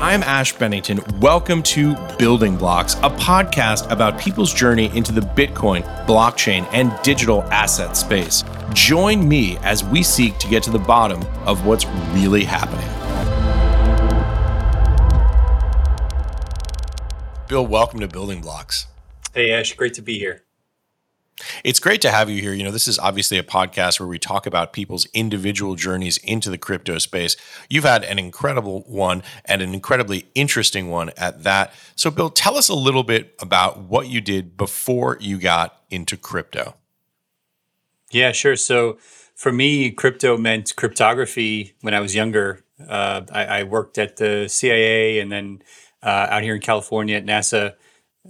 I'm Ash Bennington. Welcome to Building Blocks, a podcast about people's journey into the Bitcoin, blockchain, and digital asset space. Join me as we seek to get to the bottom of what's really happening. Bill, welcome to Building Blocks. Hey, Ash, great to be here. It's great to have you here. You know, this is obviously a podcast where we talk about people's individual journeys into the crypto space. You've had an incredible one and an incredibly interesting one at that. So, Bill, tell us a little bit about what you did before you got into crypto. Yeah, sure. So, for me, crypto meant cryptography when I was younger. Uh, I, I, worked at the CIA and then uh, out here in California at NASA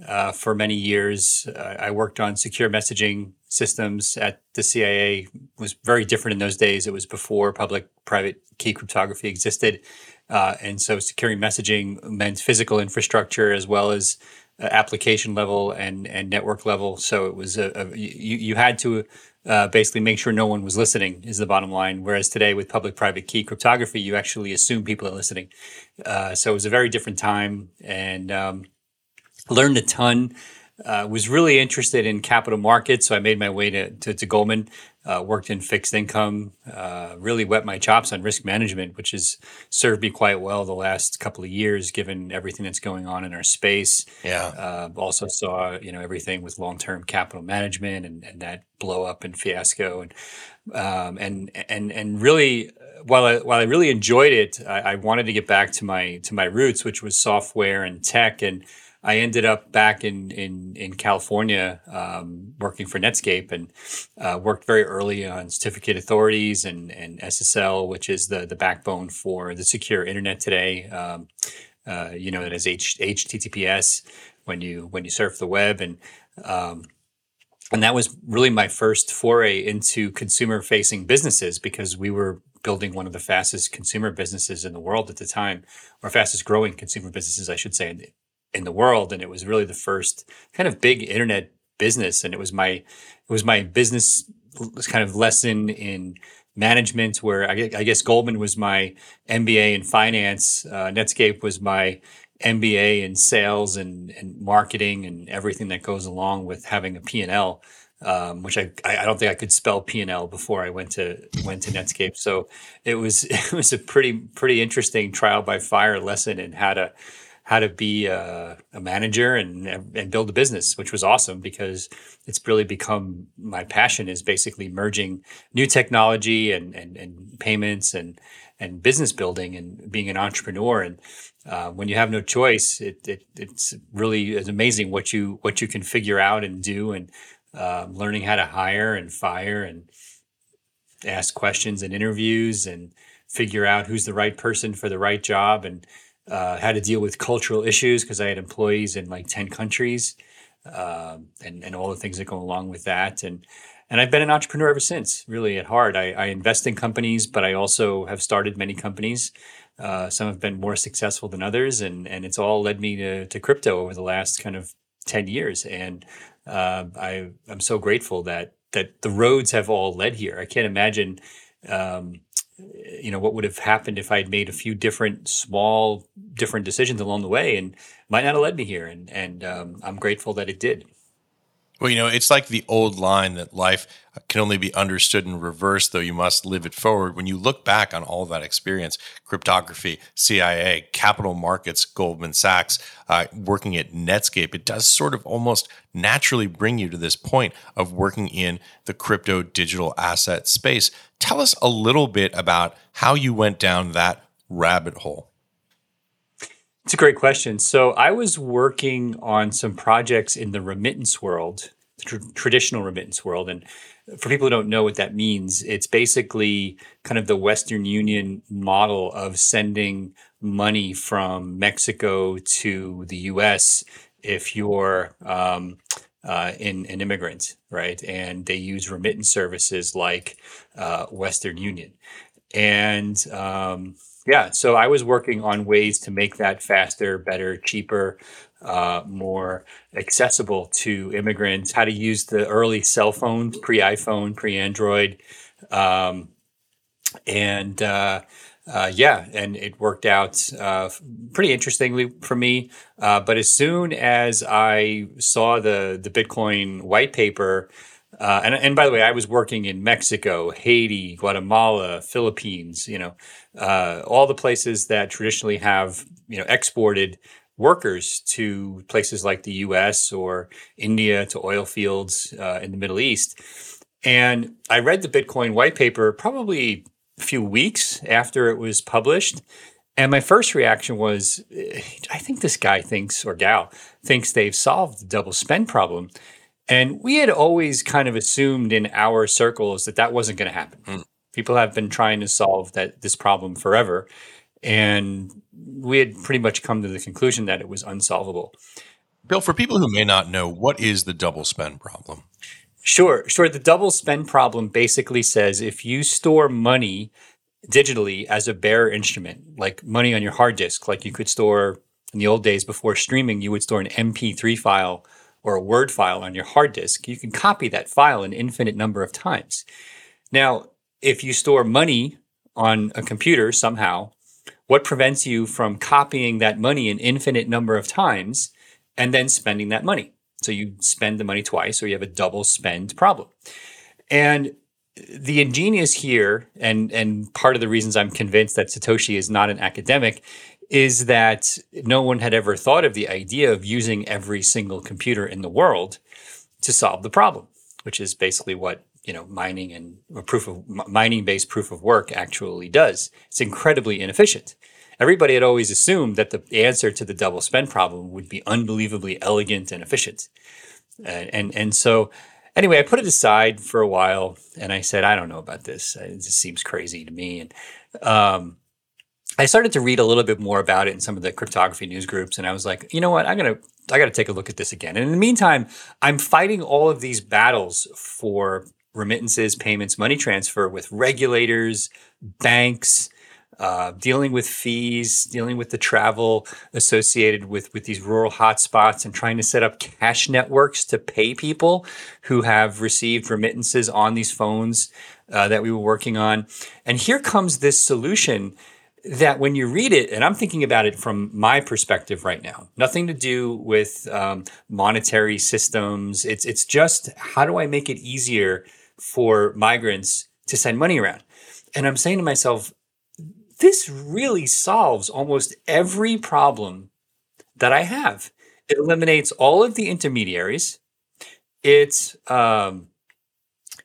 uh, for many years. Uh, I worked on secure messaging systems at the CIA. It was very different in those days. It was before public-private key cryptography existed, uh, and so securing messaging meant physical infrastructure as well as uh, application level and and network level. So it was a, a you, you had to uh, basically make sure no one was listening is the bottom line. Whereas today with public-private key cryptography, you actually assume people are listening. Uh, so it was a very different time, and um, learned a ton. Uh, was really interested in capital markets, so I made my way to, to, to Goldman. Uh, worked in fixed income. Uh, really wet my chops on risk management, which has served me quite well the last couple of years, given everything that's going on in our space. Yeah. Uh, also saw you know everything with long term capital management and, and that blow up and fiasco, and um, and and and really while I, while I really enjoyed it, I, I wanted to get back to my to my roots, which was software and tech and I ended up back in in in California um, working for Netscape and uh, worked very early on certificate authorities and and SSL, which is the the backbone for the secure internet today. Um, uh, you know, that is H- HTTPS when you when you surf the web and um, and that was really my first foray into consumer facing businesses because we were building one of the fastest consumer businesses in the world at the time, or fastest growing consumer businesses, I should say, in the world, and it was really the first kind of big internet business. And it was my it was my business kind of lesson in management, where I, I guess Goldman was my MBA in finance, uh, Netscape was my MBA in sales and, and marketing and everything that goes along with having a P&L. Um, which I, I don't think I could spell P and L before I went to went to Netscape. So it was it was a pretty pretty interesting trial by fire lesson in how to how to be a, a, manager and and build a business, which was awesome because it's really become my passion is basically merging new technology and and, and payments and and business building and being an entrepreneur. And uh, when you have no choice, it, it it's really it's amazing what you what you can figure out and do and uh, learning how to hire and fire and ask questions and interviews and figure out who's the right person for the right job and uh, had to deal with cultural issues because I had employees in like 10 countries um, and, and all the things that go along with that. And, and I've been an entrepreneur ever since, really at heart. I, I invest in companies, but I also have started many companies. Uh, some have been more successful than others, and, and it's all led me to, to crypto over the last kind of 10 years. And uh, I, I'm so grateful that, that the roads have all led here. I can't imagine um, you know what would have happened if I'd made a few different small different decisions along the way and might not have led me here and and um, I'm grateful that it did. Well, you know, it's like the old line that life can only be understood in reverse, though you must live it forward. When you look back on all that experience cryptography, CIA, capital markets, Goldman Sachs, uh, working at Netscape it does sort of almost naturally bring you to this point of working in the crypto digital asset space. Tell us a little bit about how you went down that rabbit hole. It's a great question. So I was working on some projects in the remittance world, the tr- traditional remittance world, and for people who don't know what that means, it's basically kind of the Western Union model of sending money from Mexico to the US if you're um, uh, in an immigrant, right? And they use remittance services like uh, Western Union. And um, yeah, so I was working on ways to make that faster, better, cheaper, uh, more accessible to immigrants, how to use the early cell phones, pre iPhone, pre Android. Um, and uh, yeah, and it worked out uh, pretty interestingly for me. Uh, but as soon as I saw the the Bitcoin white paper, uh, and and by the way, I was working in Mexico, Haiti, Guatemala, Philippines. You know, uh, all the places that traditionally have you know exported workers to places like the U.S. or India to oil fields uh, in the Middle East. And I read the Bitcoin white paper probably few weeks after it was published. And my first reaction was, I think this guy thinks, or gal thinks they've solved the double spend problem. And we had always kind of assumed in our circles that that wasn't going to happen. Mm. People have been trying to solve that this problem forever. And we had pretty much come to the conclusion that it was unsolvable. Bill, for people who may not know, what is the double spend problem? Sure, sure. The double spend problem basically says if you store money digitally as a bearer instrument, like money on your hard disk, like you could store in the old days before streaming, you would store an MP3 file or a Word file on your hard disk. You can copy that file an infinite number of times. Now, if you store money on a computer somehow, what prevents you from copying that money an infinite number of times and then spending that money? So you spend the money twice, or you have a double spend problem. And the ingenious here, and and part of the reasons I'm convinced that Satoshi is not an academic, is that no one had ever thought of the idea of using every single computer in the world to solve the problem, which is basically what you know mining and proof of mining based proof of work actually does. It's incredibly inefficient everybody had always assumed that the answer to the double spend problem would be unbelievably elegant and efficient. And, and, and so, anyway, I put it aside for a while and I said, I don't know about this. It just seems crazy to me. And um, I started to read a little bit more about it in some of the cryptography news groups. And I was like, you know what? I'm going to, I got to take a look at this again. And in the meantime, I'm fighting all of these battles for remittances, payments, money transfer with regulators, banks, uh, dealing with fees, dealing with the travel associated with, with these rural hotspots, and trying to set up cash networks to pay people who have received remittances on these phones uh, that we were working on. And here comes this solution that when you read it, and I'm thinking about it from my perspective right now, nothing to do with um, monetary systems. It's it's just how do I make it easier for migrants to send money around? And I'm saying to myself, this really solves almost every problem that I have. It eliminates all of the intermediaries. It um,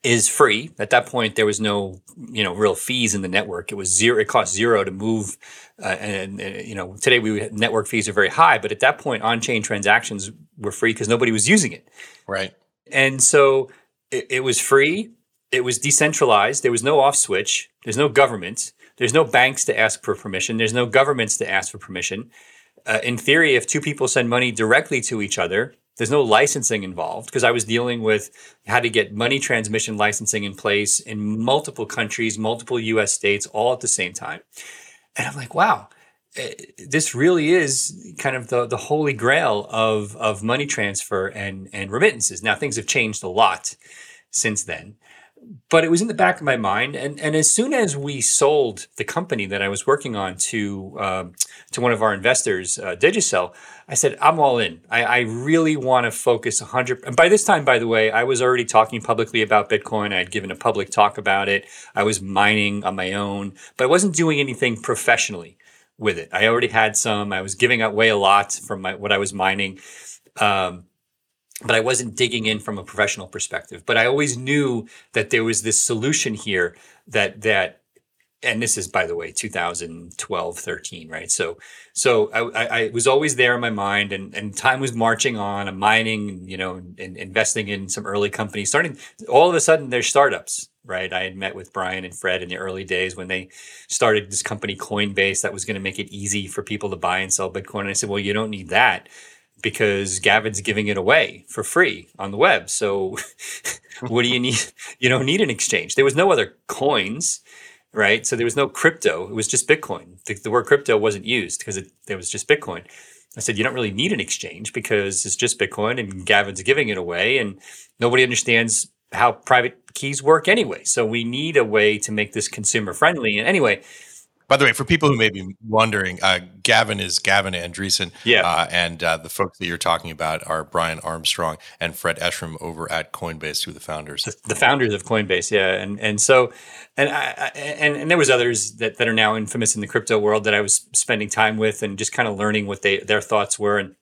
is free. At that point, there was no you know real fees in the network. It was zero. It cost zero to move. Uh, and, and, you know today we network fees are very high, but at that point, on-chain transactions were free because nobody was using it. Right. And so it, it was free. It was decentralized. There was no off switch. There's no government. There's no banks to ask for permission. There's no governments to ask for permission. Uh, in theory, if two people send money directly to each other, there's no licensing involved because I was dealing with how to get money transmission licensing in place in multiple countries, multiple US states, all at the same time. And I'm like, wow, eh, this really is kind of the, the holy grail of, of money transfer and, and remittances. Now, things have changed a lot since then but it was in the back of my mind. And, and as soon as we sold the company that I was working on to um, to one of our investors, uh, Digicel, I said, I'm all in. I, I really want to focus 100. And by this time, by the way, I was already talking publicly about Bitcoin. I had given a public talk about it. I was mining on my own, but I wasn't doing anything professionally with it. I already had some. I was giving away a lot from my, what I was mining. Um, but I wasn't digging in from a professional perspective. But I always knew that there was this solution here that that and this is by the way 2012 13 right? So so I, I, was always there in my mind and, and time was marching on i'm mining you know and investing in some early companies starting all of a sudden there's startups right? I had met with brian and fred in the early days when they started this company coinbase that was going to make it easy for people to buy and sell bitcoin. And i said well you don't need that because Gavin's giving it away for free on the web. So what do you need? You don't need an exchange. There was no other coins right? So there was no crypto; it was just Bitcoin. The, the word crypto wasn't used because it, there was just Bitcoin. I said you don't really need an exchange because it's just Bitcoin, and Gavin's giving it away, and nobody understands how private keys work anyway. So we need a way to make this consumer friendly. And anyway, by the way, for people who may be wondering, uh, Gavin is Gavin Andresen. Yeah. Uh, and uh, the folks that you're talking about are Brian Armstrong and Fred Ehrsam over at Coinbase, who are the founders. The, the, founders of Coinbase, yeah. And and so, and I, and, and there was others that, that are now infamous in the crypto world that I was spending time with and just kind of learning what they their thoughts were. And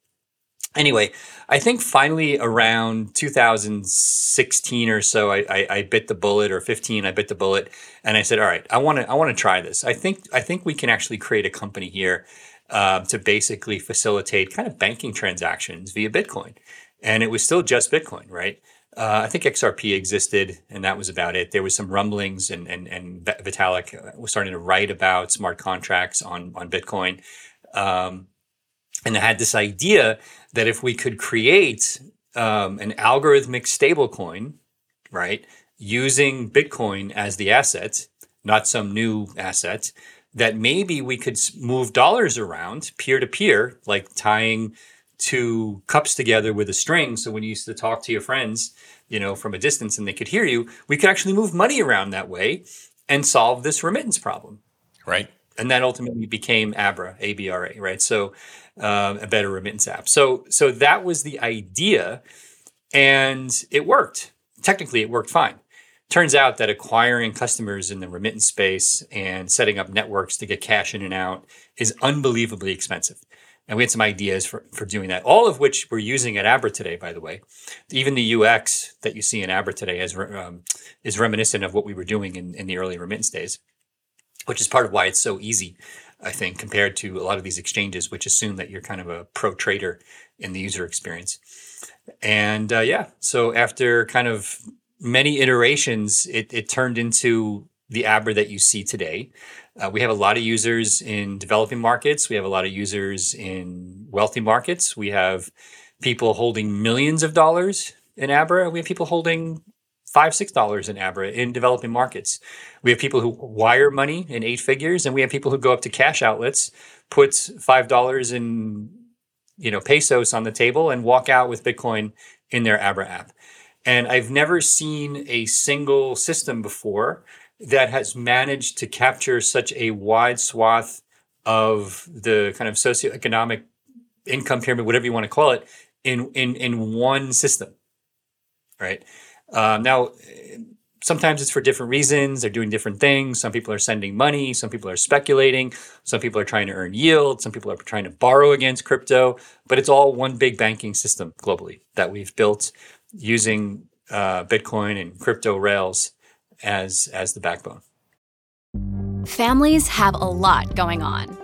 anyway, I think finally around 2016 or so, I, I, I, bit the bullet, or 15, I bit the bullet, and I said, "All right, I want to I want to try this. I think I think we can actually create a company here uh, to basically facilitate kind of banking transactions via Bitcoin." And it was still just Bitcoin, right? Uh, I think XRP existed, and that was about it. There was some rumblings, and and and Vitalik was starting to write about smart contracts on on Bitcoin. Um, and I had this idea that if we could create um, an algorithmic stablecoin, right, using Bitcoin as the asset, not some new asset, that maybe we could move dollars around peer to peer, like tying two cups together with a string. So when you used to talk to your friends, you know, from a distance and they could hear you, we could actually move money around that way and solve this remittance problem. Right. And that ultimately became Abra, ABRA, right? So um, a better remittance app. So so that was the idea, and it worked. Technically, it worked fine. Turns out that acquiring customers in the remittance space and setting up networks to get cash in and out is unbelievably expensive. And we had some ideas for, for doing that, all of which we're using at Abra today, by the way. Even the UX that you see in Abra today is, um, is reminiscent of what we were doing in, in the early remittance days, which is part of why it's so easy I think, compared to a lot of these exchanges, which assume that you're kind of a pro trader in the user experience. And uh, yeah, so after kind of many iterations, it, it turned into the Abra that you see today. Uh, we have a lot of users in developing markets. We have a lot of users in wealthy markets. We have people holding millions of dollars in Abra. We have people holding five, six dollars in Abra in developing markets. We have people who wire money in eight figures, and we have people who go up to cash outlets, put five dollars in you know pesos on the table, and walk out with Bitcoin in their Abra app. And I've never seen a single system before that has managed to capture such a wide swath of the kind of socioeconomic income pyramid, whatever you want to call it, in in in one system, right? Um, now, sometimes it's for different reasons. They're doing different things. Some people are sending money. Some people are speculating. Some people are trying to earn yield. Some people are trying to borrow against crypto. But it's all one big banking system globally that we've built using uh, Bitcoin and crypto rails as as the backbone. Families have a lot going on.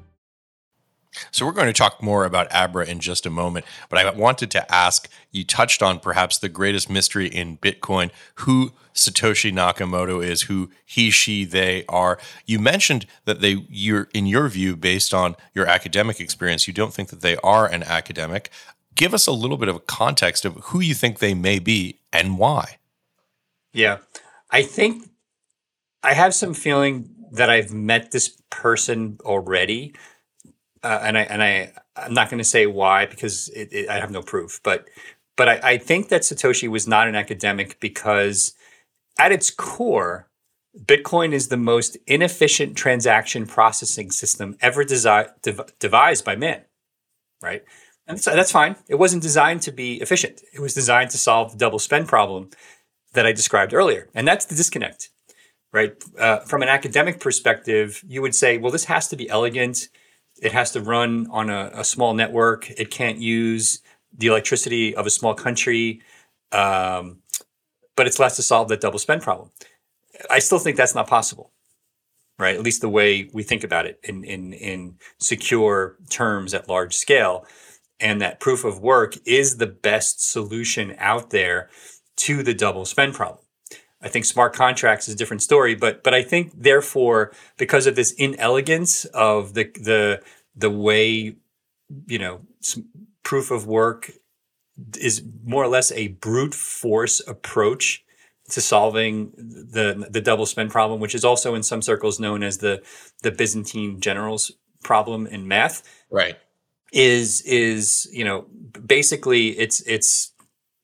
So we're going to talk more about Abra in just a moment, but I wanted to ask you touched on perhaps the greatest mystery in Bitcoin, who Satoshi Nakamoto is, who he, she, they are. You mentioned that they you're in your view based on your academic experience, you don't think that they are an academic. Give us a little bit of a context of who you think they may be and why. Yeah. I think I have some feeling that I've met this person already uh, and I and I I'm not going to say why because it, it, I have no proof, but but I, I think that Satoshi was not an academic because at its core, Bitcoin is the most inefficient transaction processing system ever desi- dev- devised by man. right? And that's, that's fine. It wasn't designed to be efficient. It was designed to solve the double spend problem that I described earlier. And that's the disconnect, right? Uh, from an academic perspective, you would say, well, this has to be elegant. It has to run on a, a small network. It can't use the electricity of a small country. Um, but it's less to solve that double spend problem. I still think that's not possible, right? At least the way we think about it in, in, in secure terms at large scale. And that proof of work is the best solution out there to the double spend problem. I think smart contracts is a different story, but but I think therefore because of this inelegance of the the the way you know proof of work is more or less a brute force approach to solving the the double spend problem, which is also in some circles known as the the Byzantine generals problem in math. Right. Is is you know basically it's it's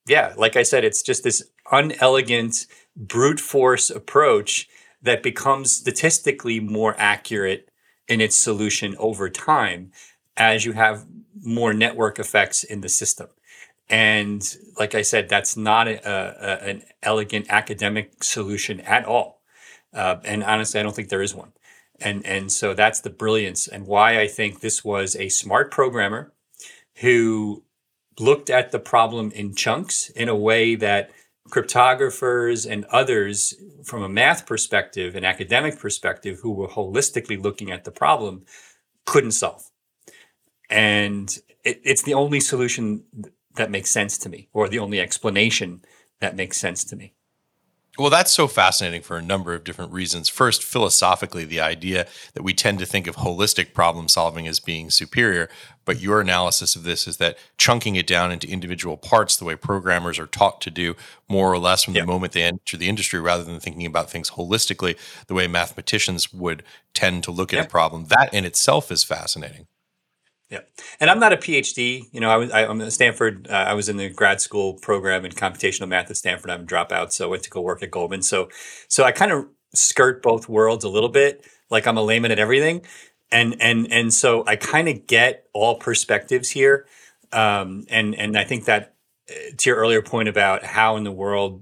yeah like I said it's just this unelegant brute force approach that becomes statistically more accurate in its solution over time as you have more network effects in the system. And like I said, that's not a, a, an elegant academic solution at all. Uh, and honestly, I don't think there is one. And and so that's the brilliance and why I think this was a smart programmer who looked at the problem in chunks in a way that cryptographers and others from a math perspective and academic perspective who were holistically looking at the problem couldn't solve. And it, it's the only solution that makes sense to me, or the only explanation that makes sense to me. Well, that's so fascinating for a number of different reasons. First, philosophically, the idea that we tend to think of holistic problem solving as being superior, but your analysis of this is that chunking it down into individual parts, the way programmers are taught to do more or less from the moment they enter the industry, rather than thinking about things holistically, the way mathematicians would tend to look at a problem, that in itself is fascinating. Yeah, and I'm not a PhD. You know, I was I, am at Stanford. Uh, I was in the grad school program in computational math at Stanford. I'm a dropout, so I went to go work at Goldman. So, so I kind of skirt both worlds a little bit. Like I'm a layman at everything, and and and so I kind of get all perspectives here. Um, and and I think that uh, to your earlier point about how in the world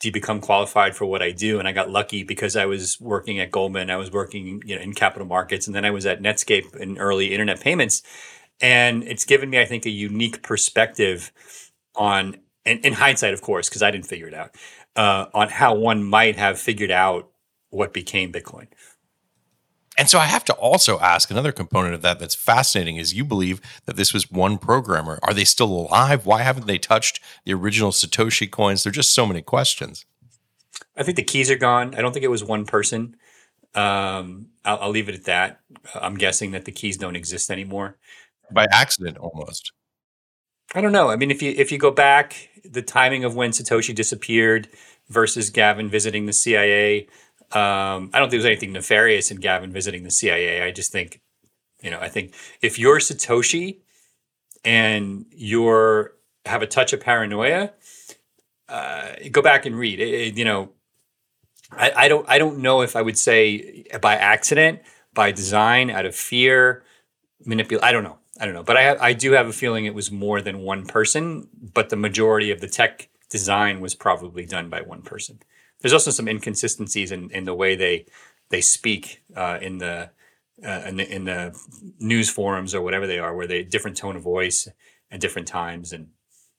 to become qualified for what I do. And I got lucky because I was working at Goldman, I was working you know, in capital markets, and then I was at Netscape in early internet payments. And it's given me, I think, a unique perspective on, in hindsight, of course, because I didn't figure it out, uh, on how one might have figured out what became Bitcoin. And so I have to also ask another component of that that's fascinating is you believe that this was one programmer. Are they still alive? Why haven't they touched the original Satoshi coins? There are just so many questions. I think the keys are gone. I don't think it was one person. Um, I'll, I'll leave it at that. I'm guessing that the keys don't exist anymore. By accident, almost. I don't know. I mean, if you if you go back, the timing of when Satoshi disappeared versus Gavin visiting the CIA, um, I don't think there's anything nefarious in Gavin visiting the CIA. I just think, you know, I think if you're Satoshi and you're have a touch of paranoia, uh, go back and read. It, it, you know, I, I don't I don't know if I would say by accident, by design, out of fear, manipulate. I don't know. I don't know. But I I do have a feeling it was more than one person. But the majority of the tech design was probably done by one person there's also some inconsistencies in, in the way they they speak uh, in the uh, in the in the news forums or whatever they are, where they different tone of voice at different times, and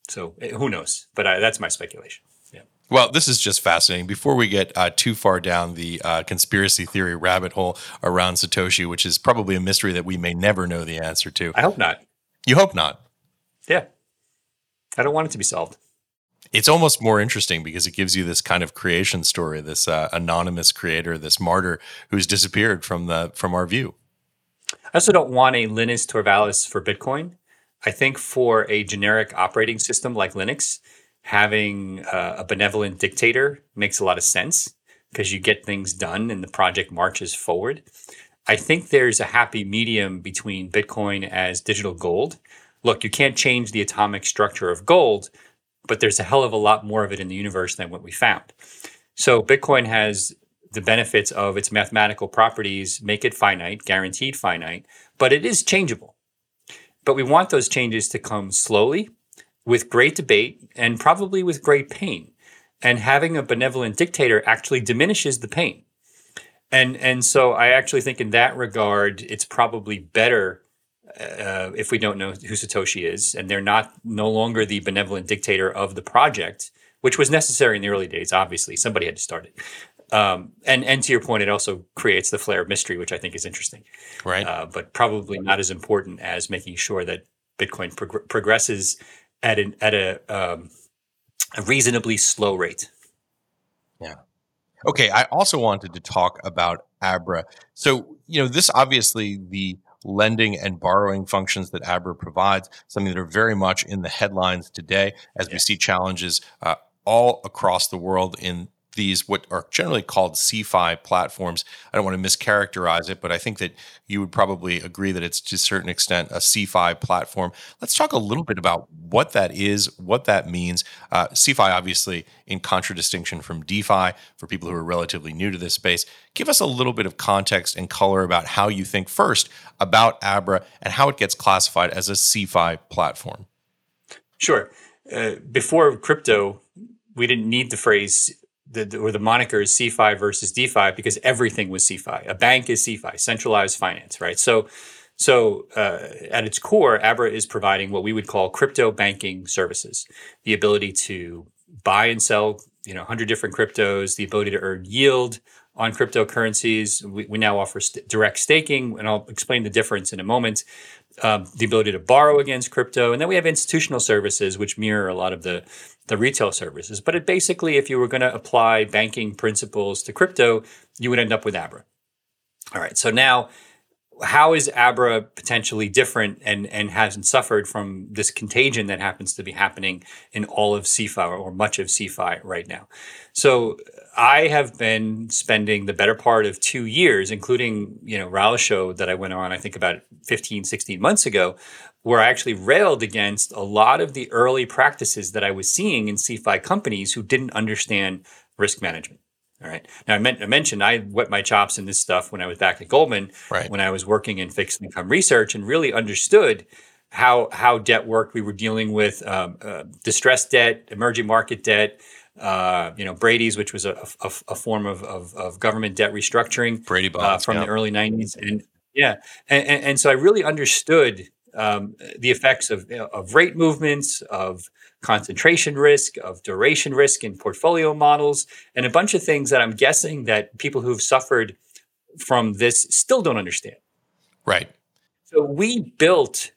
so eh, who knows? But I, that's my speculation. Yeah. Well, this is just fascinating. Before we get uh, too far down the uh, conspiracy theory rabbit hole around Satoshi, which is probably a mystery that we may never know the answer to. I hope not. You hope not. Yeah. I don't want it to be solved it's almost more interesting because it gives you this kind of creation story, this uh, anonymous creator, this martyr who's disappeared from the from our view. I also don't want a Linus Torvalds for Bitcoin. I think for a generic operating system like Linux, having uh, a benevolent dictator makes a lot of sense because you get things done and the project marches forward. I think there's a happy medium between Bitcoin as digital gold. Look, you can't change the atomic structure of gold, but there's a hell of a lot more of it in the universe than what we found. So Bitcoin has the benefits of its mathematical properties make it finite, guaranteed finite, but it is changeable. but we want those changes to come slowly, with great debate, and probably with great pain. And having a benevolent dictator actually diminishes the pain. And and so I actually think in that regard, it's probably better uh, if we don't know who Satoshi is, and they're not no longer the benevolent dictator of the project, which was necessary in the early days. Obviously, somebody had to start it. Um, and and to your point, it also creates the flair of mystery, which I think is interesting, right? Uh, but probably not as important as making sure that Bitcoin prog- progresses at an at a, um, a reasonably slow rate. Yeah. Okay. I also wanted to talk about Abra. So you know, this obviously the lending and borrowing functions that Abra provides, something that are very much in the headlines today as we see challenges uh, all across the world in these what are generally called CeFi platforms. I don't want to mischaracterize it, but I think that you would probably agree that it's to a certain extent a CeFi platform. Let's talk a little bit about what that is, what that means. Uh, CeFi, obviously, in contradistinction from DeFi, for people who are relatively new to this space, give us a little bit of context and color about how you think first about Abra and how it gets classified as a CeFi platform. Sure. Uh, before crypto, we didn't need the phrase the, or the moniker is CeFi versus DeFi because everything was CeFi. A bank is CeFi, centralized finance, right? So, so uh, at its core, Abra is providing what we would call crypto banking services, the ability to buy and sell, you know, 100 different cryptos, the ability to earn yield on cryptocurrencies. We, we now offer st- direct staking, and I'll explain the difference in a moment um, the ability to borrow against crypto, and then we have institutional services which mirror a lot of the the retail services. But it basically, if you were going to apply banking principles to crypto, you would end up with Abra. All right, so now how is Abra potentially different and, and hasn't suffered from this contagion that happens to be happening in all of CeFi or much of CeFi right now? So I have been spending the better part of two years, including, you know, Raoul's show that I went on, I think about 15, 16 months ago, where I actually railed against a lot of the early practices that I was seeing in CeFi companies who didn't understand risk management. All right. Now I, meant, I mentioned I wet my chops in this stuff when I was back at Goldman, right. when I was working in fixed income research, and really understood how how debt worked. We were dealing with um, uh, distressed debt, emerging market debt, uh, you know, Brady's, which was a, a, a form of, of, of, government debt restructuring Brady bonds, uh, from the early 90s. And yeah, and, and, and so I really understood um, the effects of, of rate movements, of concentration risk, of duration risk in portfolio models, and a bunch of things that I'm guessing that people who've suffered from this still don't understand. Right. So we built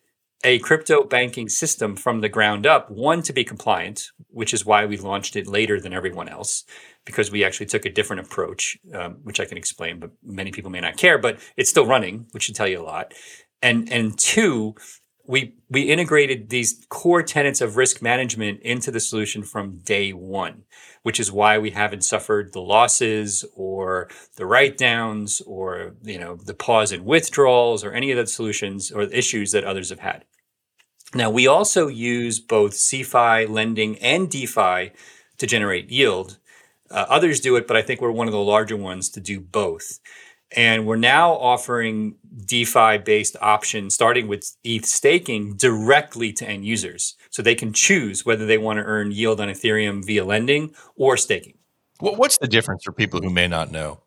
a crypto banking system from the ground up, one to be compliant, which is why we launched it later than everyone else, because we actually took a different approach, um, which I can explain, but many people may not care, but it's still running, which should tell you a lot. And, and two, we, we integrated these core tenets of risk management into the solution from day one, which is why we haven't suffered the losses or the write downs or, you know, the pause in withdrawals or any of the solutions or issues that others have had. Now, we also use both CeFi lending and DeFi to generate yield. Uh, others do it, but I think we're one of the larger ones to do both. And we're now offering DeFi based options, starting with ETH staking directly to end users. So they can choose whether they want to earn yield on Ethereum via lending or staking. What's the difference for people who may not know?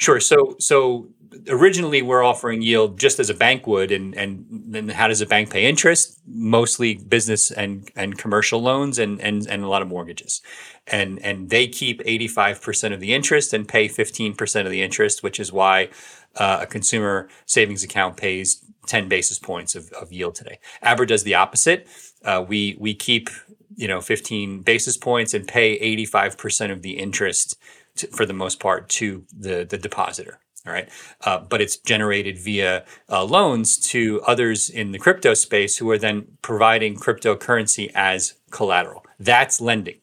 Sure. So, so originally we're offering yield just as a bank would, and and then how does a bank pay interest? Mostly business and and commercial loans and and and a lot of mortgages, and and they keep eighty five percent of the interest and pay fifteen percent of the interest, which is why uh, a consumer savings account pays ten basis points of, of yield today. Abra does the opposite. Uh, we we keep you know 15 basis points and pay 85% of the interest to, for the most part to the the depositor all right. Uh, but it's generated via uh, loans to others in the crypto space who are then providing cryptocurrency as collateral. That's lending.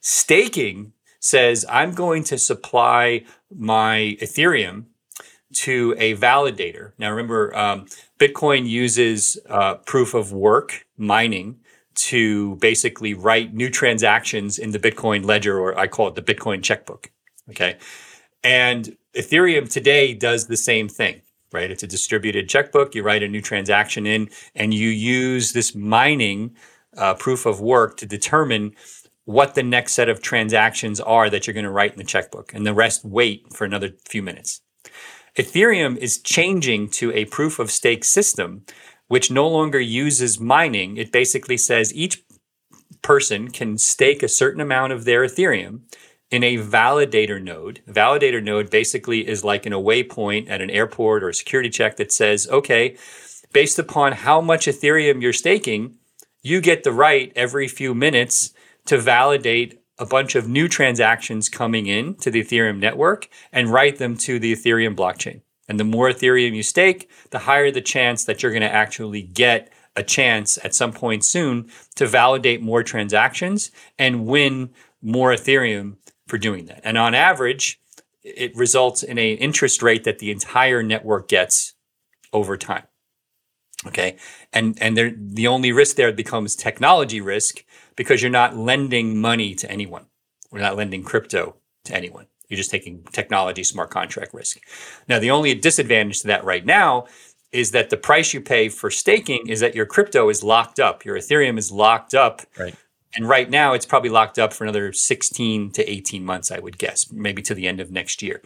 Staking says, I'm going to supply my Ethereum to a validator. Now, remember, um, Bitcoin uses uh, proof of work mining to basically write new transactions in the Bitcoin ledger, or I call it the Bitcoin checkbook. Okay. And Ethereum today does the same thing. right? It's a distributed checkbook. You write a new transaction in, and you use this mining uh, proof of work to determine what the next set of transactions are that you're going to write in the checkbook, and the rest wait for another few minutes. Ethereum is changing to a proof of stake system, which no longer uses mining. It basically says each person can stake a certain amount of their Ethereum in a validator node. A validator node basically is like an away point at an airport or a security check that says, okay, based upon how much Ethereum you're staking, you get the right every few minutes to validate a bunch of new transactions coming in to the Ethereum network and write them to the Ethereum blockchain. And the more Ethereum you stake, the higher the chance that you're going to actually get a chance at some point soon to validate more transactions and win more Ethereum for doing that. And on average, it results in an interest rate that the entire network gets over time. Okay. And and there the only risk there becomes technology risk because you're not lending money to anyone. We're not lending crypto to anyone. You're just taking technology smart contract risk. Now, the only disadvantage to that right now is that the price you pay for staking is that your crypto is locked up. Your Ethereum is locked up. Right. And right now it's probably locked up for another 16 to 18 months, I would guess, maybe to the end of next year.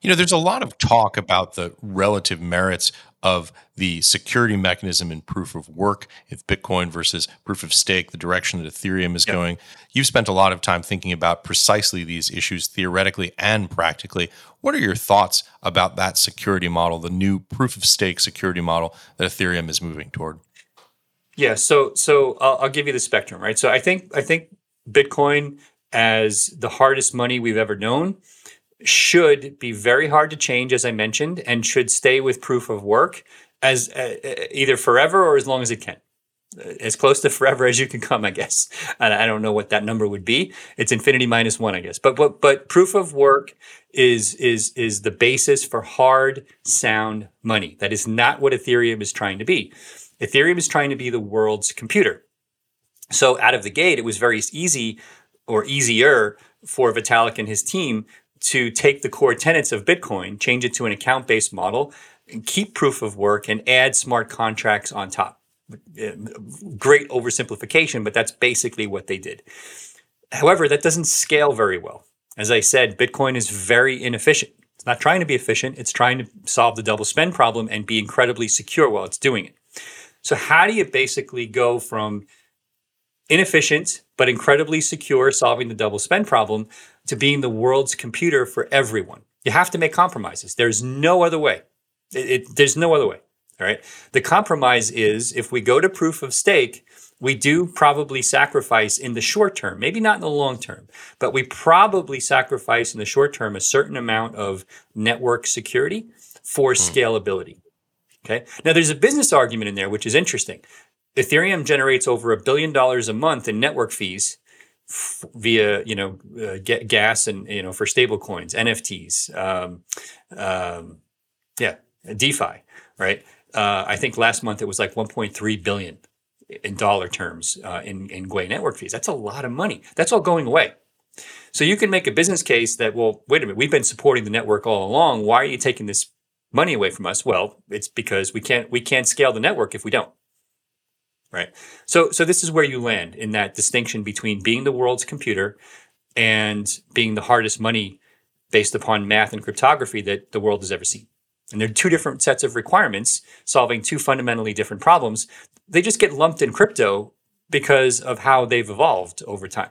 You know, there's a lot of talk about the relative merits of the security mechanism in proof of work, if Bitcoin versus proof of stake, the direction that Ethereum is yep. going. You've spent a lot of time thinking about precisely these issues theoretically and practically. What are your thoughts about that security model, the new proof of stake security model that Ethereum is moving toward? Yeah, so so I'll, I'll give you the spectrum, right? So I think I think Bitcoin as the hardest money we've ever known should be very hard to change, as I mentioned, and should stay with proof of work as uh, uh, either forever or as long as it can. Uh, as close to forever as you can come, I guess. And I don't know what that number would be. It's infinity minus one, I guess. But but but proof of work is is is the basis for hard, sound money. That is not what Ethereum is trying to be. Ethereum is trying to be the world's computer. So out of the gate, it was very easy or easier for Vitalik and his team to take the core tenets of Bitcoin, change it to an account based model, and keep proof of work, and add smart contracts on top. Great oversimplification, but that's basically what they did. However, that doesn't scale very well. As I said, Bitcoin is very inefficient. It's not trying to be efficient, it's trying to solve the double spend problem and be incredibly secure while it's doing it. So, how do you basically go from inefficient but incredibly secure solving the double spend problem to being the world's computer for everyone. You have to make compromises. There's no other way. It, it, there's no other way. All right. The compromise is if we go to proof of stake, we do probably sacrifice in the short term, maybe not in the long term, but we probably sacrifice in the short term a certain amount of network security for hmm. scalability. Okay. Now, there's a business argument in there, which is interesting. Ethereum generates over a billion dollars a month in network fees f- via you know uh, gas and you know for stable coins, NFTs, um, um, yeah, DeFi, right? Uh, I think last month it was like 1.3 billion in dollar terms uh, in in Gwei network fees. That's a lot of money. That's all going away. So you can make a business case that well, wait a minute, we've been supporting the network all along. Why are you taking this money away from us? Well, it's because we can't we can't scale the network if we don't. Right. So so this is where you land in that distinction between being the world's computer and being the hardest money based upon math and cryptography that the world has ever seen. And they're two different sets of requirements solving two fundamentally different problems. They just get lumped in crypto because of how they've evolved over time.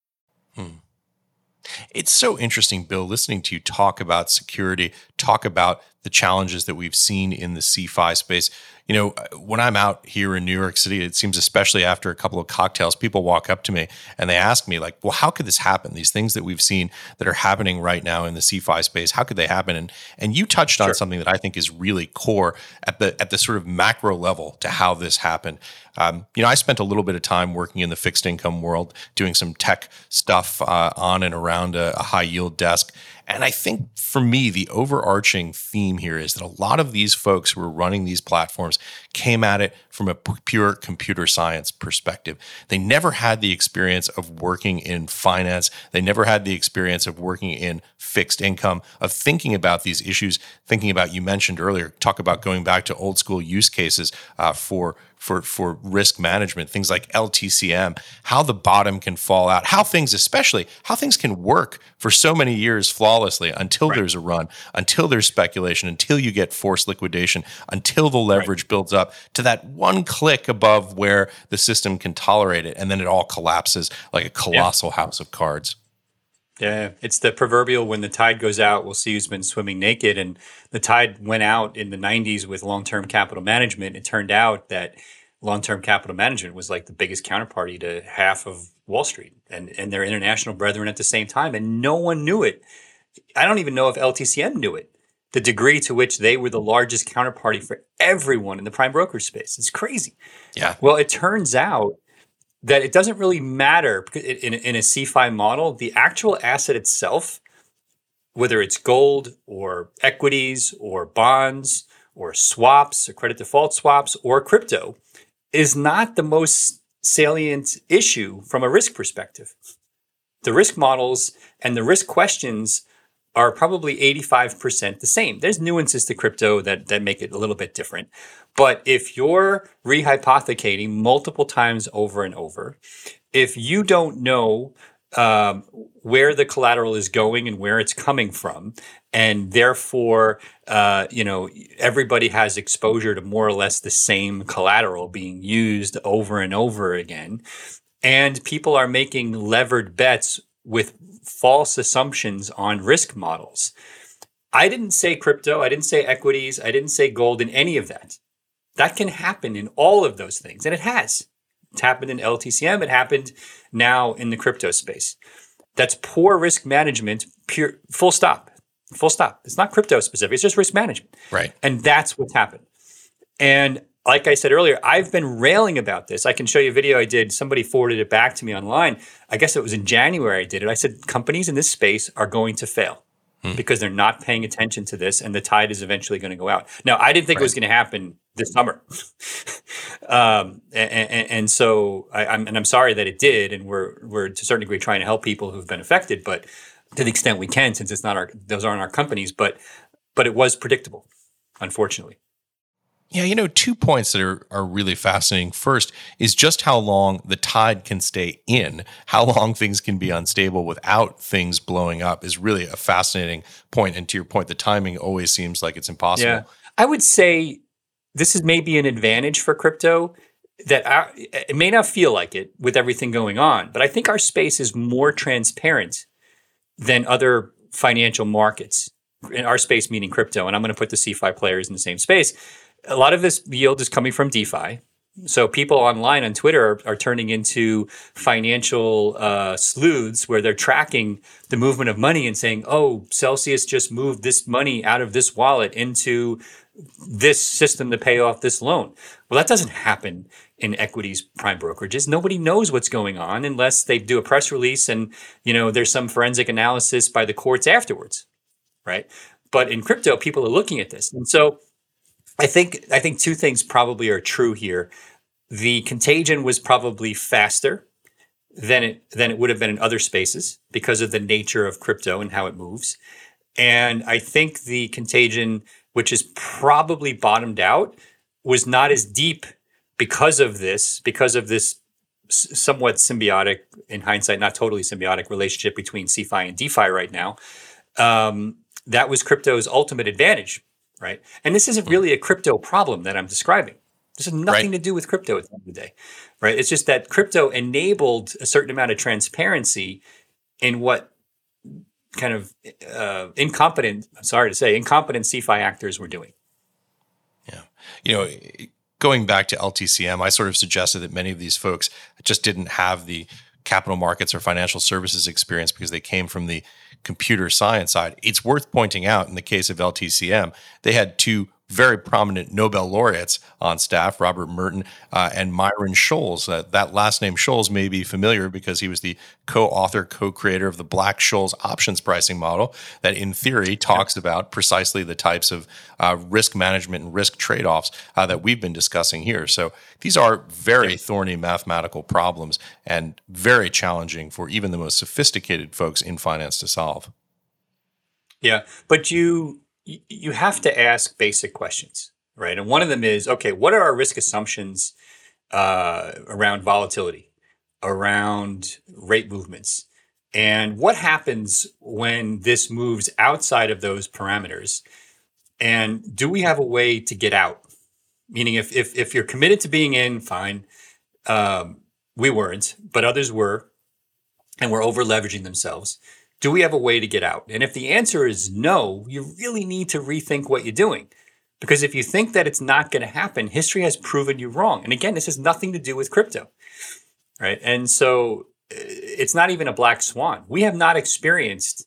Hmm. It's so interesting, Bill, listening to you talk about security, talk about the challenges that we've seen in the CeFi space. You know, when I'm out here in New York City, it seems especially after a couple of cocktails, people walk up to me and they ask me like, "Well, how could this happen? These things that we've seen that are happening right now in the CeFi space, how could they happen?" And and you touched sure. on something that I think is really core at the at the sort of macro level to how this happened. Um, you know, I spent a little bit of time working in the fixed income world, doing some tech stuff uh, on and around a, a high yield desk. And I think for me, the overarching theme here is that a lot of these folks who are running these platforms came at it from a pure computer science perspective. They never had the experience of working in finance. They never had the experience of working in fixed income, of thinking about these issues, thinking about, you mentioned earlier, talk about going back to old school use cases uh, for for for risk management, things like LTCM, how the bottom can fall out, how things, especially how things can work for so many years flawlessly until right. there's a run, until there's speculation, until you get forced liquidation, until the leverage right. builds up to that one click above where the system can tolerate it, and then it all collapses like a colossal yeah. house of cards. Yeah, it's the proverbial when the tide goes out, we'll see who's been swimming naked. And the tide went out in the 90s with long term capital management. It turned out that long term capital management was like the biggest counterparty to half of Wall Street and, and their international brethren at the same time. And no one knew it. I don't even know if LTCM knew it, the degree to which they were the largest counterparty for everyone in the prime broker space. It's crazy. Yeah. Well, it turns out that it doesn't really matter in, in a CeFi model, the actual asset itself, whether it's gold or equities or bonds or swaps or credit default swaps or crypto, is not the most salient issue from a risk perspective. The risk models and the risk questions are probably 85% the same. There's nuances to crypto that, that make it a little bit different. But if you're rehypothecating multiple times over and over, if you don't know um, where the collateral is going and where it's coming from, and therefore, uh, you know, everybody has exposure to more or less the same collateral being used over and over again, and people are making levered bets with false assumptions on risk models. I didn't say crypto, I didn't say equities, I didn't say gold in any of that. That can happen in all of those things, and it has. It's happened in LTCM, it happened now in the crypto space. That's poor risk management, pure full stop. Full stop. It's not crypto specific, it's just risk management. Right. And that's what's happened. And like I said earlier, I've been railing about this. I can show you a video I did. Somebody forwarded it back to me online. I guess it was in January I did it. I said companies in this space are going to fail hmm. because they're not paying attention to this and the tide is eventually going to go out. Now, I didn't think right. it was going to happen this summer. um, and, and, and, so I, am and I'm sorry that it did. And we're, we're to a certain degree trying to help people who've been affected, but to the extent we can, since it's not our, those aren't our companies, but, but it was predictable, unfortunately. Yeah, you know, two points that are, are really fascinating. First is just how long the tide can stay in, how long things can be unstable without things blowing up is really a fascinating point. And to your point, the timing always seems like it's impossible. Yeah. I would say this is maybe an advantage for crypto that our, it may not feel like it with everything going on, but I think our space is more transparent than other financial markets. In our space, meaning crypto, and I'm going to put the CeFi players in the same space a lot of this yield is coming from DeFi. So people online on Twitter are, are turning into financial uh, sleuths where they're tracking the movement of money and saying, "Oh, Celsius just moved this money out of this wallet into this system to pay off this loan." Well, that doesn't happen in equities prime brokerages. Nobody knows what's going on unless they do a press release and you know there's some forensic analysis by the courts afterwards, right? But in crypto, people are looking at this, and so I think I think two things probably are true here. The contagion was probably faster than it than it would have been in other spaces because of the nature of crypto and how it moves. And I think the contagion, which is probably bottomed out, was not as deep because of this, because of this somewhat symbiotic, in hindsight, not totally symbiotic relationship between CeFi and DeFi right now. Um, that was crypto's ultimate advantage right? And this isn't really a crypto problem that I'm describing. This has nothing right. to do with crypto at the end of the day, right? It's just that crypto enabled a certain amount of transparency in what kind of uh, incompetent, I'm sorry to say, incompetent CeFi actors were doing. Yeah. You know, going back to LTCM, I sort of suggested that many of these folks just didn't have the capital markets or financial services experience because they came from the computer science side. It's worth pointing out in the case of LTCM, they had two very prominent Nobel laureates on staff, Robert Merton uh, and Myron Scholes. Uh, that last name Scholes may be familiar because he was the co-author, co-creator of the Black-Scholes options pricing model that in theory talks about precisely the types of uh, risk management and risk trade-offs uh, that we've been discussing here. So these are very thorny mathematical problems and very challenging for even the most sophisticated folks in finance to solve. Yeah, but you you have to ask basic questions, right? And one of them is, okay, what are our risk assumptions uh, around volatility, around rate movements? And what happens when this moves outside of those parameters? And do we have a way to get out? Meaning, if if, if you're committed to being in, fine. Um, we weren't, but others were, and were over leveraging themselves do we have a way to get out? And if the answer is no, you really need to rethink what you're doing. Because if you think that it's not going to happen, history has proven you wrong. And again, this has nothing to do with crypto. Right. And so uh, it's not even a black swan. We have not experienced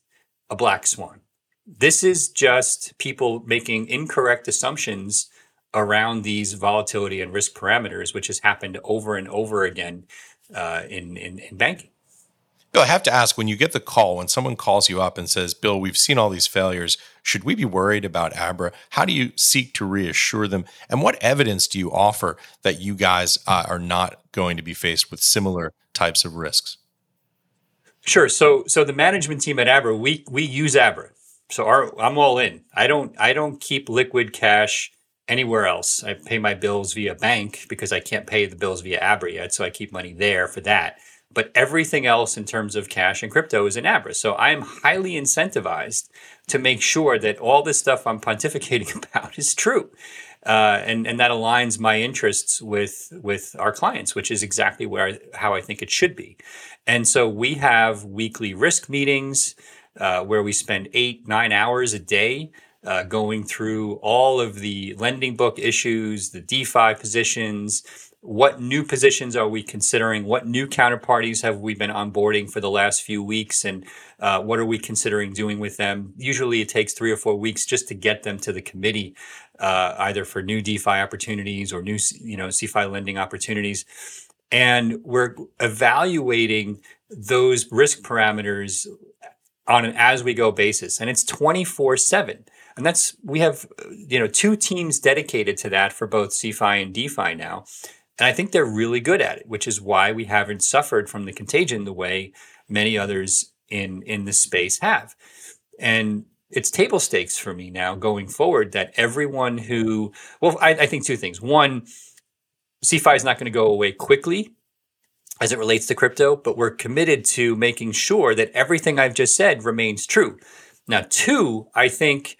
a black swan. This is just people making incorrect assumptions around these volatility and risk parameters, which has happened over and over again uh, in, in, in banking. I have to ask when you get the call, when someone calls you up and says, Bill, we've seen all these failures, should we be worried about Abra? How do you seek to reassure them? And what evidence do you offer that you guys uh, are not going to be faced with similar types of risks? Sure. So, so the management team at Abra, we we use Abra. So our, I'm all in. I don't I don't keep liquid cash anywhere else. I pay my bills via bank because I can't pay the bills via Abra yet, so I keep money there for that but everything else in terms of cash and crypto is in Abra. So I am highly incentivized to make sure that all this stuff I'm pontificating about is true. Uh, and and that aligns my interests with with our clients, which is exactly where how I think it should be. And so we have weekly risk meetings uh, where we spend eight nine hours a day uh, going through all of the lending book issues, the DeFi positions, what new positions are we considering? What new counterparties have we been onboarding for the last few weeks? And uh, what are we considering doing with them? Usually it takes three or four weeks just to get them to the committee, uh, either for new DeFi opportunities or new, you know, CeFi lending opportunities. And we're evaluating those risk parameters on an as we go basis. And it's 24 7. And that's, we have, you know, two teams dedicated to that for both CeFi and DeFi now. And I think they're really good at it, which is why we haven't suffered from the contagion the way many others in in this space have. And it's table stakes for me now going forward that everyone who well, I, I think two things. One, CeFi is not going to go away quickly as it relates to crypto, but we're committed to making sure that everything I've just said remains true. Now, two, I think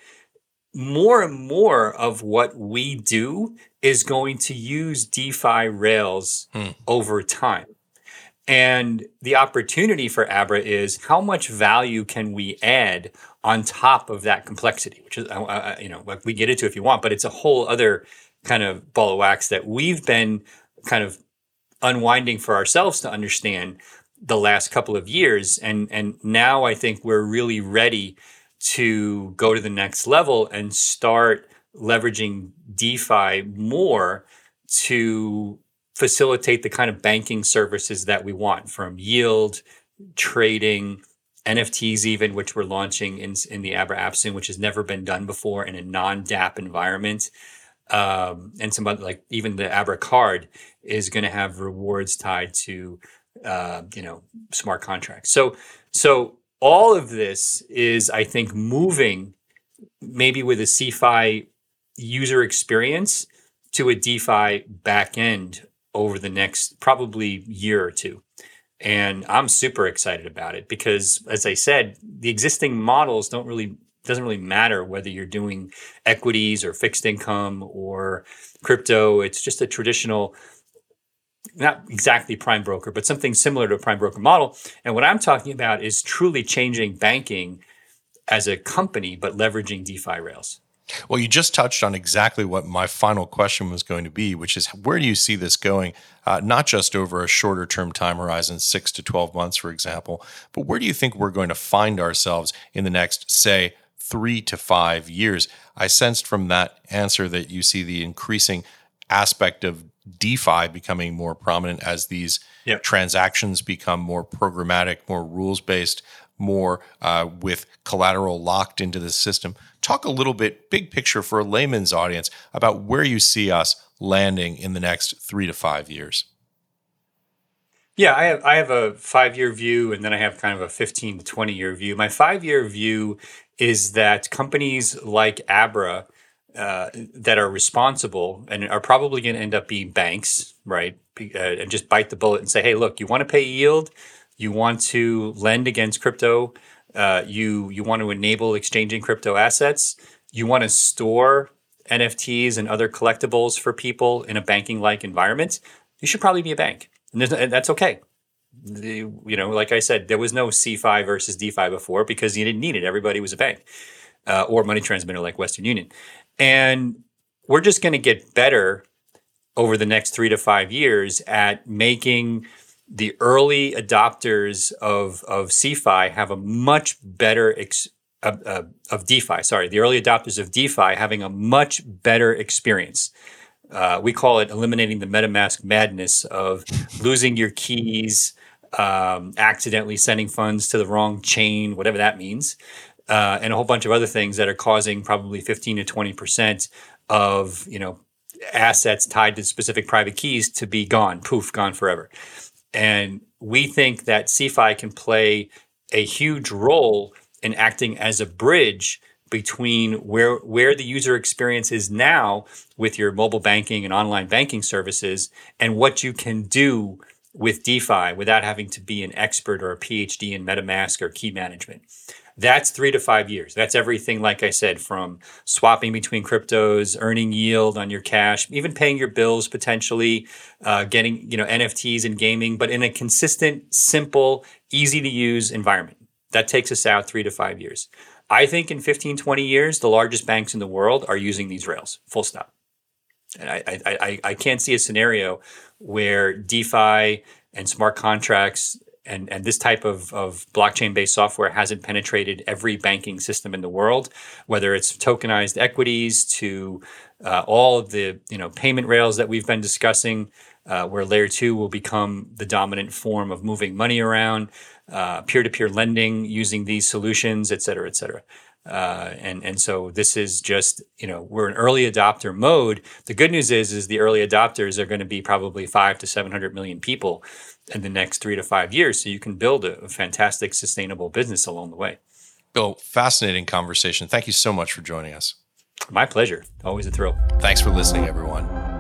more and more of what we do is going to use DeFi Rails hmm. over time. And the opportunity for Abra is how much value can we add on top of that complexity, which is, uh, uh, you know, like we get into if you want, but it's a whole other kind of ball of wax that we've been kind of unwinding for ourselves to understand the last couple of years. And, and now I think we're really ready to go to the next level and start leveraging DeFi more to facilitate the kind of banking services that we want from yield, trading, NFTs, even, which we're launching in, in the Abra app soon, which has never been done before in a non DApp environment. Um, and some other, like even the Abra card is going to have rewards tied to, uh, you know, smart contracts. So, so all of this is, I think, moving maybe with a CeFi user experience to a DeFi backend over the next probably year or two. And I'm super excited about it because, as I said, the existing models don't really doesn't really matter whether you're doing equities or fixed income or crypto. It's just a traditional, not exactly prime broker, but something similar to a prime broker model. And what I'm talking about is truly changing banking as a company, but leveraging DeFi rails. Well, you just touched on exactly what my final question was going to be, which is where do you see this going? Uh, not just over a shorter term time horizon, six to 12 months, for example, but where do you think we're going to find ourselves in the next, say, three to five years? I sensed from that answer that you see the increasing aspect of DeFi becoming more prominent as these yep. transactions become more programmatic, more rules based, more uh, with collateral locked into the system. Talk a little bit, big picture for a layman's audience, about where you see us landing in the next three to five years. Yeah, I have I have a five year view, and then I have kind of a fifteen to twenty year view. My five year view is that companies like Abra uh, that are responsible and are probably going to end up being banks, right? Uh, and just bite the bullet and say, hey, look, you want to pay yield, you want to lend against crypto, uh, you you want to enable exchanging crypto assets, you want to store NFTs and other collectibles for people in a banking like environment, you should probably be a bank, and, and that's okay. The, you know, like I said, there was no CeFi versus DeFi before because you didn't need it. Everybody was a bank uh, or money transmitter like Western Union, and we're just going to get better over the next three to five years at making the early adopters of of CeFi have a much better ex, uh, uh, of DeFi. Sorry, the early adopters of DeFi having a much better experience. Uh, we call it eliminating the MetaMask madness of losing your keys, um, accidentally sending funds to the wrong chain, whatever that means, uh, and a whole bunch of other things that are causing probably 15 to 20 percent of you know assets tied to specific private keys to be gone, poof, gone forever. And we think that CeFi can play a huge role in acting as a bridge between where where the user experience is now with your mobile banking and online banking services and what you can do with DeFi without having to be an expert or a PhD in MetaMask or key management. That's three to five years. That's everything, like I said, from swapping between cryptos, earning yield on your cash, even paying your bills potentially, uh, getting you know NFTs and gaming, but in a consistent, simple, easy to use environment. That takes us out three to five years. I think in 15, 20 years, the largest banks in the world are using these rails. Full stop. And I, I, I, I can't see a scenario where DeFi and smart contracts and, and this type of, of blockchain based software hasn't penetrated every banking system in the world, whether it's tokenized equities to uh, all of the you know payment rails that we've been discussing, uh, where layer two will become the dominant form of moving money around, peer to peer lending using these solutions, et cetera, et cetera. Uh, and and so this is just you know we're in early adopter mode. The good news is is the early adopters are going to be probably five to seven hundred million people in the next three to five years, so you can build a, a fantastic sustainable business along the way. Bill, fascinating conversation. Thank you so much for joining us. My pleasure. Always a thrill. Thanks for listening, everyone.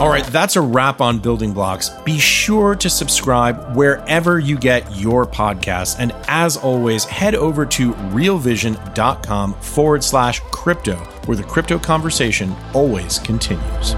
All right, that's a wrap on building blocks. Be sure to subscribe wherever you get your podcasts. And as always, head over to realvision.com forward slash crypto, where the crypto conversation always continues.